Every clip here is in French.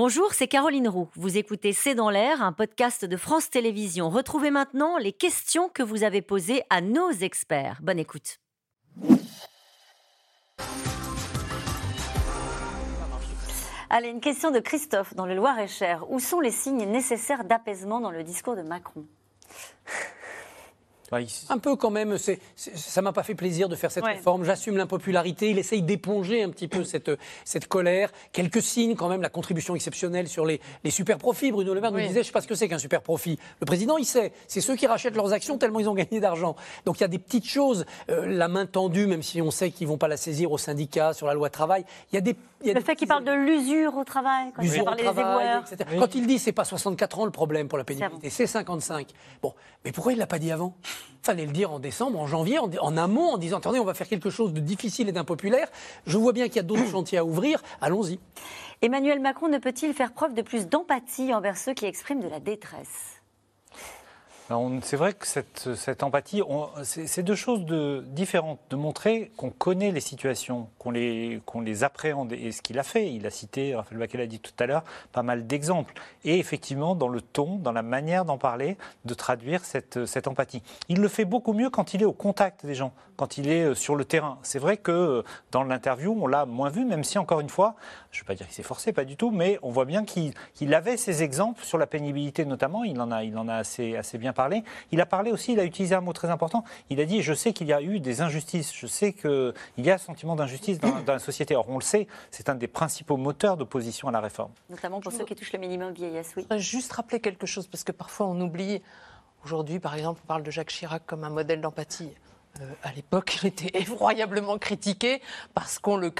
Bonjour, c'est Caroline Roux. Vous écoutez C'est dans l'air, un podcast de France Télévisions. Retrouvez maintenant les questions que vous avez posées à nos experts. Bonne écoute. Allez, une question de Christophe dans le Loir-et-Cher. Où sont les signes nécessaires d'apaisement dans le discours de Macron? Un peu quand même, ça m'a pas fait plaisir de faire cette réforme. J'assume l'impopularité. Il essaye d'éponger un petit peu cette, cette colère. Quelques signes quand même, la contribution exceptionnelle sur les, les super profits. Bruno Le Maire nous disait, je ne sais pas ce que c'est qu'un super profit. Le président, il sait. C'est ceux qui rachètent leurs actions tellement ils ont gagné d'argent. Donc il y a des petites choses. Euh, la main tendue, même si on sait qu'ils vont pas la saisir au syndicat sur la loi travail. Il y a des le fait qu'il parle de l'usure au travail, quand il parle des éboueurs. Quand il dit c'est pas 64 ans le problème pour la pénibilité, c'est 55. Bon, mais pourquoi il l'a pas dit avant? Fallait le dire en décembre, en janvier, en, amont, en disant attendez, on va faire quelque chose de difficile et d'impopulaire. Je vois bien qu'il y a d'autres chantiers à ouvrir. Allons-y. Emmanuel Macron ne peut-il faire preuve de plus d'empathie envers ceux qui expriment de la détresse? C'est vrai que cette, empathie, c'est deux choses différentes. De montrer qu'on connaît les situations, qu'on les, appréhende. Et ce qu'il a fait, il a cité, Raphaël Baquet l'a dit tout à l'heure, pas mal d'exemples. Et effectivement, dans le ton, dans la manière d'en parler, de traduire cette, empathie. Il le fait beaucoup mieux quand il est au contact des gens, quand il est euh, sur le terrain. C'est vrai que euh, dans l'interview, on l'a moins vu, même si, encore une fois, je ne vais pas dire qu'il s'est forcé, pas du tout, mais on voit bien qu'il avait ces exemples sur la pénibilité notamment. Il en a, il en a assez, assez bien parlé. Il a parlé aussi, il a utilisé un mot très important. Il a dit Je sais qu'il y a eu des injustices, je sais qu'il y a un sentiment d'injustice dans, la société. Or, on le sait, c'est un des principaux moteurs d'opposition à la réforme. Notamment pour ceux qui touchent le minimum vieillesse, oui. Je voudrais juste rappeler quelque chose, parce que parfois on oublie. Aujourd'hui, par exemple, on parle de Jacques Chirac comme un modèle d'empathie. Euh, à l'époque, il était effroyablement critiqué parce qu'on le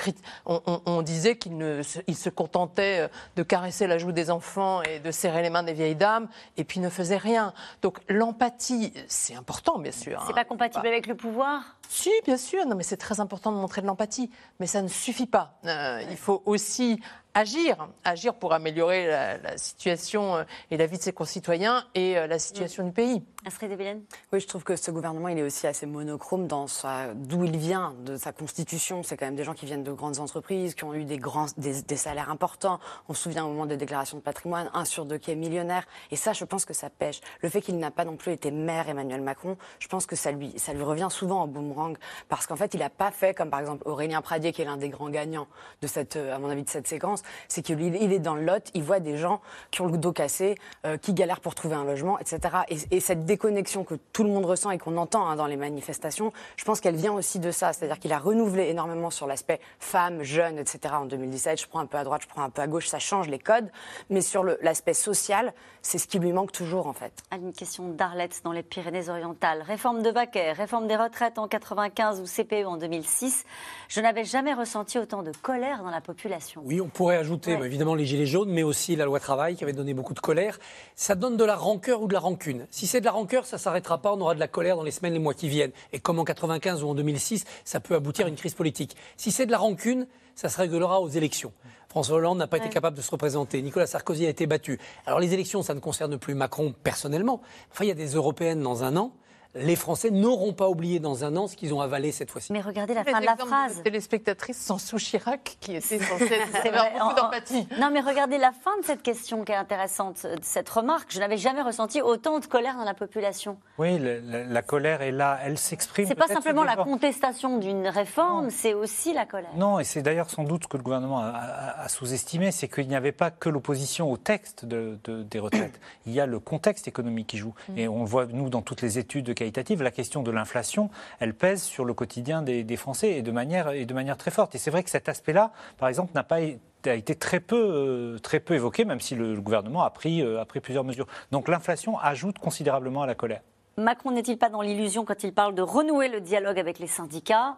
on, disait qu'il ne, il se contentait euh, de caresser la joue des enfants et de serrer les mains des vieilles dames, et puis ne faisait rien. Donc l'empathie, c'est important, bien sûr. C'est pas hein. compatible avec le pouvoir? Si, bien sûr. Non, mais c'est très important de montrer de l'empathie, mais ça ne suffit pas. Euh, il faut aussi agir, agir pour améliorer la, situation euh, et la vie de ses concitoyens et euh, la situation du pays. Astrid Evelyne Oui, je trouve que ce gouvernement, il est aussi assez monochrome dans d'où il vient, de sa constitution. C'est quand même des gens qui viennent de grandes entreprises, qui ont eu des, grands, des, salaires importants. On se souvient au moment des déclarations de patrimoine, un sur deux qui est millionnaire. Et ça, je pense que ça pêche. Le fait qu'il n'a pas non plus été maire Emmanuel Macron, je pense que ça lui, ça lui revient souvent en boomerang. Parce qu'en fait, il n'a pas fait comme par exemple Aurélien Pradier, qui est l'un des grands gagnants de cette, euh, à mon avis, de cette séquence c'est qu'il est dans le lot, il voit des gens qui ont le dos cassé, euh, qui galèrent pour trouver un logement, etc. Et, cette déconnexion que tout le monde ressent et qu'on entend hein, dans les manifestations, je pense qu'elle vient aussi de ça. C'est-à-dire qu'il a renouvelé énormément sur l'aspect femme, jeune, etc. en 2017. Je prends un peu à droite, je prends un peu à gauche, ça change les codes. Mais sur l'aspect social, c'est ce qui lui manque toujours, en fait. Une question d'Arlette dans les Pyrénées-Orientales. Réforme de Vaquet, réforme des retraites en 95 ou CPE en 2006. Je n'avais jamais ressenti autant de colère dans la population. Oui, on pourrait ajouter bah, évidemment les gilets jaunes, mais aussi la loi travail qui avait donné beaucoup de colère. Ça donne de la rancœur ou de la rancune. Si c'est de la rancœur, ça s'arrêtera pas. On aura de la colère dans les semaines, les mois qui viennent. Et comme en 95 ou en 2006, ça peut aboutir à une crise politique. Si c'est de la rancune, ça se réglera aux élections. François Hollande n'a pas été capable de se représenter. Nicolas Sarkozy a été battu. Alors les élections, ça ne concerne plus Macron personnellement. Enfin, il y a des européennes dans un an les Français n'auront pas oublié dans un an ce qu'ils ont avalé cette fois-ci. Mais regardez la fin de la phrase. De téléspectatrices sans sous Chirac qui était censée avoir beaucoup d'empathie. Non, mais regardez la fin de cette question qui est intéressante, cette remarque. Je n'avais jamais ressenti autant de colère dans la population. Oui, la, colère est là, elle s'exprime. C'est pas simplement la contestation d'une réforme, c'est aussi la colère. Non, et c'est d'ailleurs sans doute ce que le gouvernement a, sous-estimé, c'est qu'il n'y avait pas que l'opposition au texte de, des retraites. Il y a le contexte économique qui joue. Mm. Et on le voit, nous, dans toutes les études la question de l'inflation, elle pèse sur le quotidien des, Français et de, manière, très forte. Et c'est vrai que cet aspect-là, par exemple, n'a pas été très peu, euh, très peu évoqué, même si le, gouvernement a pris, euh, a pris plusieurs mesures. Donc l'inflation ajoute considérablement à la colère. Macron n'est-il pas dans l'illusion quand il parle de renouer le dialogue avec les syndicats?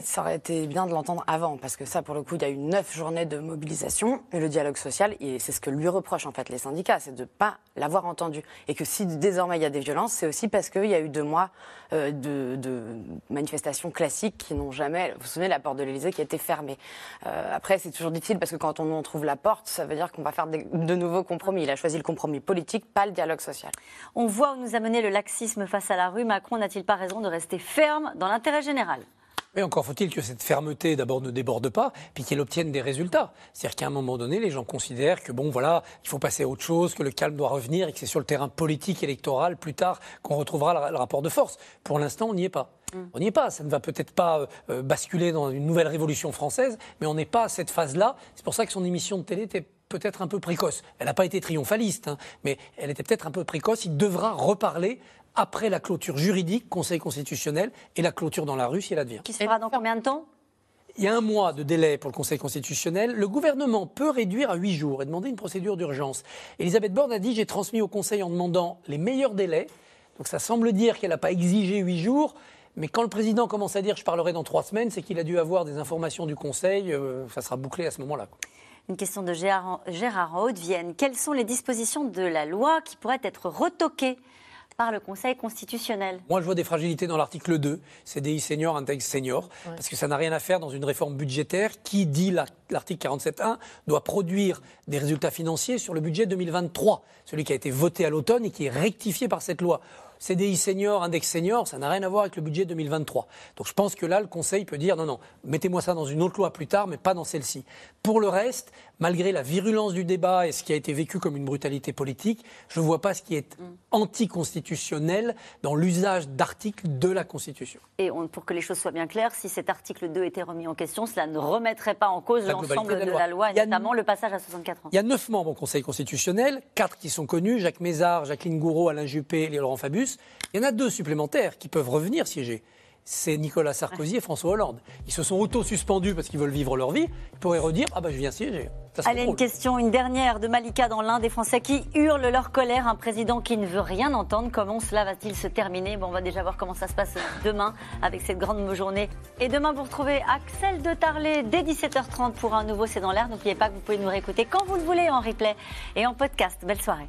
Ça aurait été bien de l'entendre avant, parce que ça, pour le coup, il y a eu neuf journées de mobilisation, et le dialogue social, et c'est ce que lui reprochent en fait les syndicats, c'est de ne pas l'avoir entendu. Et que si désormais il y a des violences, c'est aussi parce qu'il y a eu deux mois euh, de, manifestations classiques qui n'ont jamais, vous vous souvenez, la porte de l'Elysée qui été fermée. Euh, après, c'est toujours difficile, parce que quand on en trouve la porte, ça veut dire qu'on va faire de nouveaux compromis. Il a choisi le compromis politique, pas le dialogue social. On voit où nous a mené le laxisme face à la rue. Macron n'a-t-il pas raison de rester ferme dans l'intérêt général? Mais encore faut-il que cette fermeté, d'abord, ne déborde pas, puis qu'elle obtienne des résultats. C'est-à-dire qu'à un moment donné, les gens considèrent que, bon, voilà, il faut passer à autre chose, que le calme doit revenir et que c'est sur le terrain politique, électoral, plus tard, qu'on retrouvera le rapport de force. Pour l'instant, on n'y est pas. Mm. On n'y est pas. Ça ne va peut-être pas euh, euh, basculer dans une nouvelle révolution française, mais on n'est pas à cette phase-là. C'est pour ça que son émission de télé était peut-être un peu précoce. Elle n'a pas été triomphaliste, hein, mais elle était peut-être un peu précoce. Il devra reparler après la clôture juridique, Conseil constitutionnel, et la clôture dans la rue si elle advient. Qui se fera dans combien de temps? Il y a un mois de délai pour le Conseil constitutionnel. Le gouvernement peut réduire à huit jours et demander une procédure d'urgence. Elisabeth Borne a dit j'ai transmis au Conseil en demandant les meilleurs délais. Donc ça semble dire qu'elle n'a pas exigé huit jours. Mais quand le président commence à dire je parlerai dans trois semaines, c'est qu'il a dû avoir des informations du Conseil. Euh, ça sera bouclé à ce moment-là. Une question de Gérard, Gérard en Haute-Vienne. Quelles sont les dispositions de la loi qui pourraient être retoquées par le Conseil constitutionnel? Moi, je vois des fragilités dans l'article 2, CDI senior, index senior, parce que ça n'a rien à faire dans une réforme budgétaire qui dit, l'article 47.1, doit produire des résultats financiers sur le budget 2023, celui qui a été voté à l'automne et qui est rectifié par cette loi. CDI senior, index senior, ça n'a rien à voir avec le budget 2023. Donc je pense que là, le Conseil peut dire non, non, mettez-moi ça dans une autre loi plus tard, mais pas dans celle-ci. Pour le reste, malgré la virulence du débat et ce qui a été vécu comme une brutalité politique, je ne vois pas ce qui est mm. anticonstitutionnel dans l'usage d'articles de la Constitution. Et pour que les choses soient bien claires, si cet article 2 était remis en question, cela ne remettrait pas en cause l'ensemble de, la loi, et notamment le passage à 64 ans. Il y a neuf membres au Conseil constitutionnel, quatre qui sont connus, Jacques Mézard, Jacqueline Gouraud, Alain Juppé et Laurent Fabius. Il y en a deux supplémentaires qui peuvent revenir siéger c'est Nicolas Sarkozy et François Hollande. Ils se sont auto-suspendus parce qu'ils veulent vivre leur vie. Ils pourraient redire Ah ben je viens siéger. Allez, une question, une dernière de Malika dans l'un des Français qui hurlent leur colère. Un président qui ne veut rien entendre. Comment cela va-t-il se terminer? Bon, On va déjà voir comment ça se passe demain avec cette grande journée. Et demain, vous retrouvez Axel de Tarlet dès 17h30 pour un nouveau C'est dans l'air. N'oubliez pas que vous pouvez nous réécouter quand vous le voulez en replay et en podcast. Belle soirée.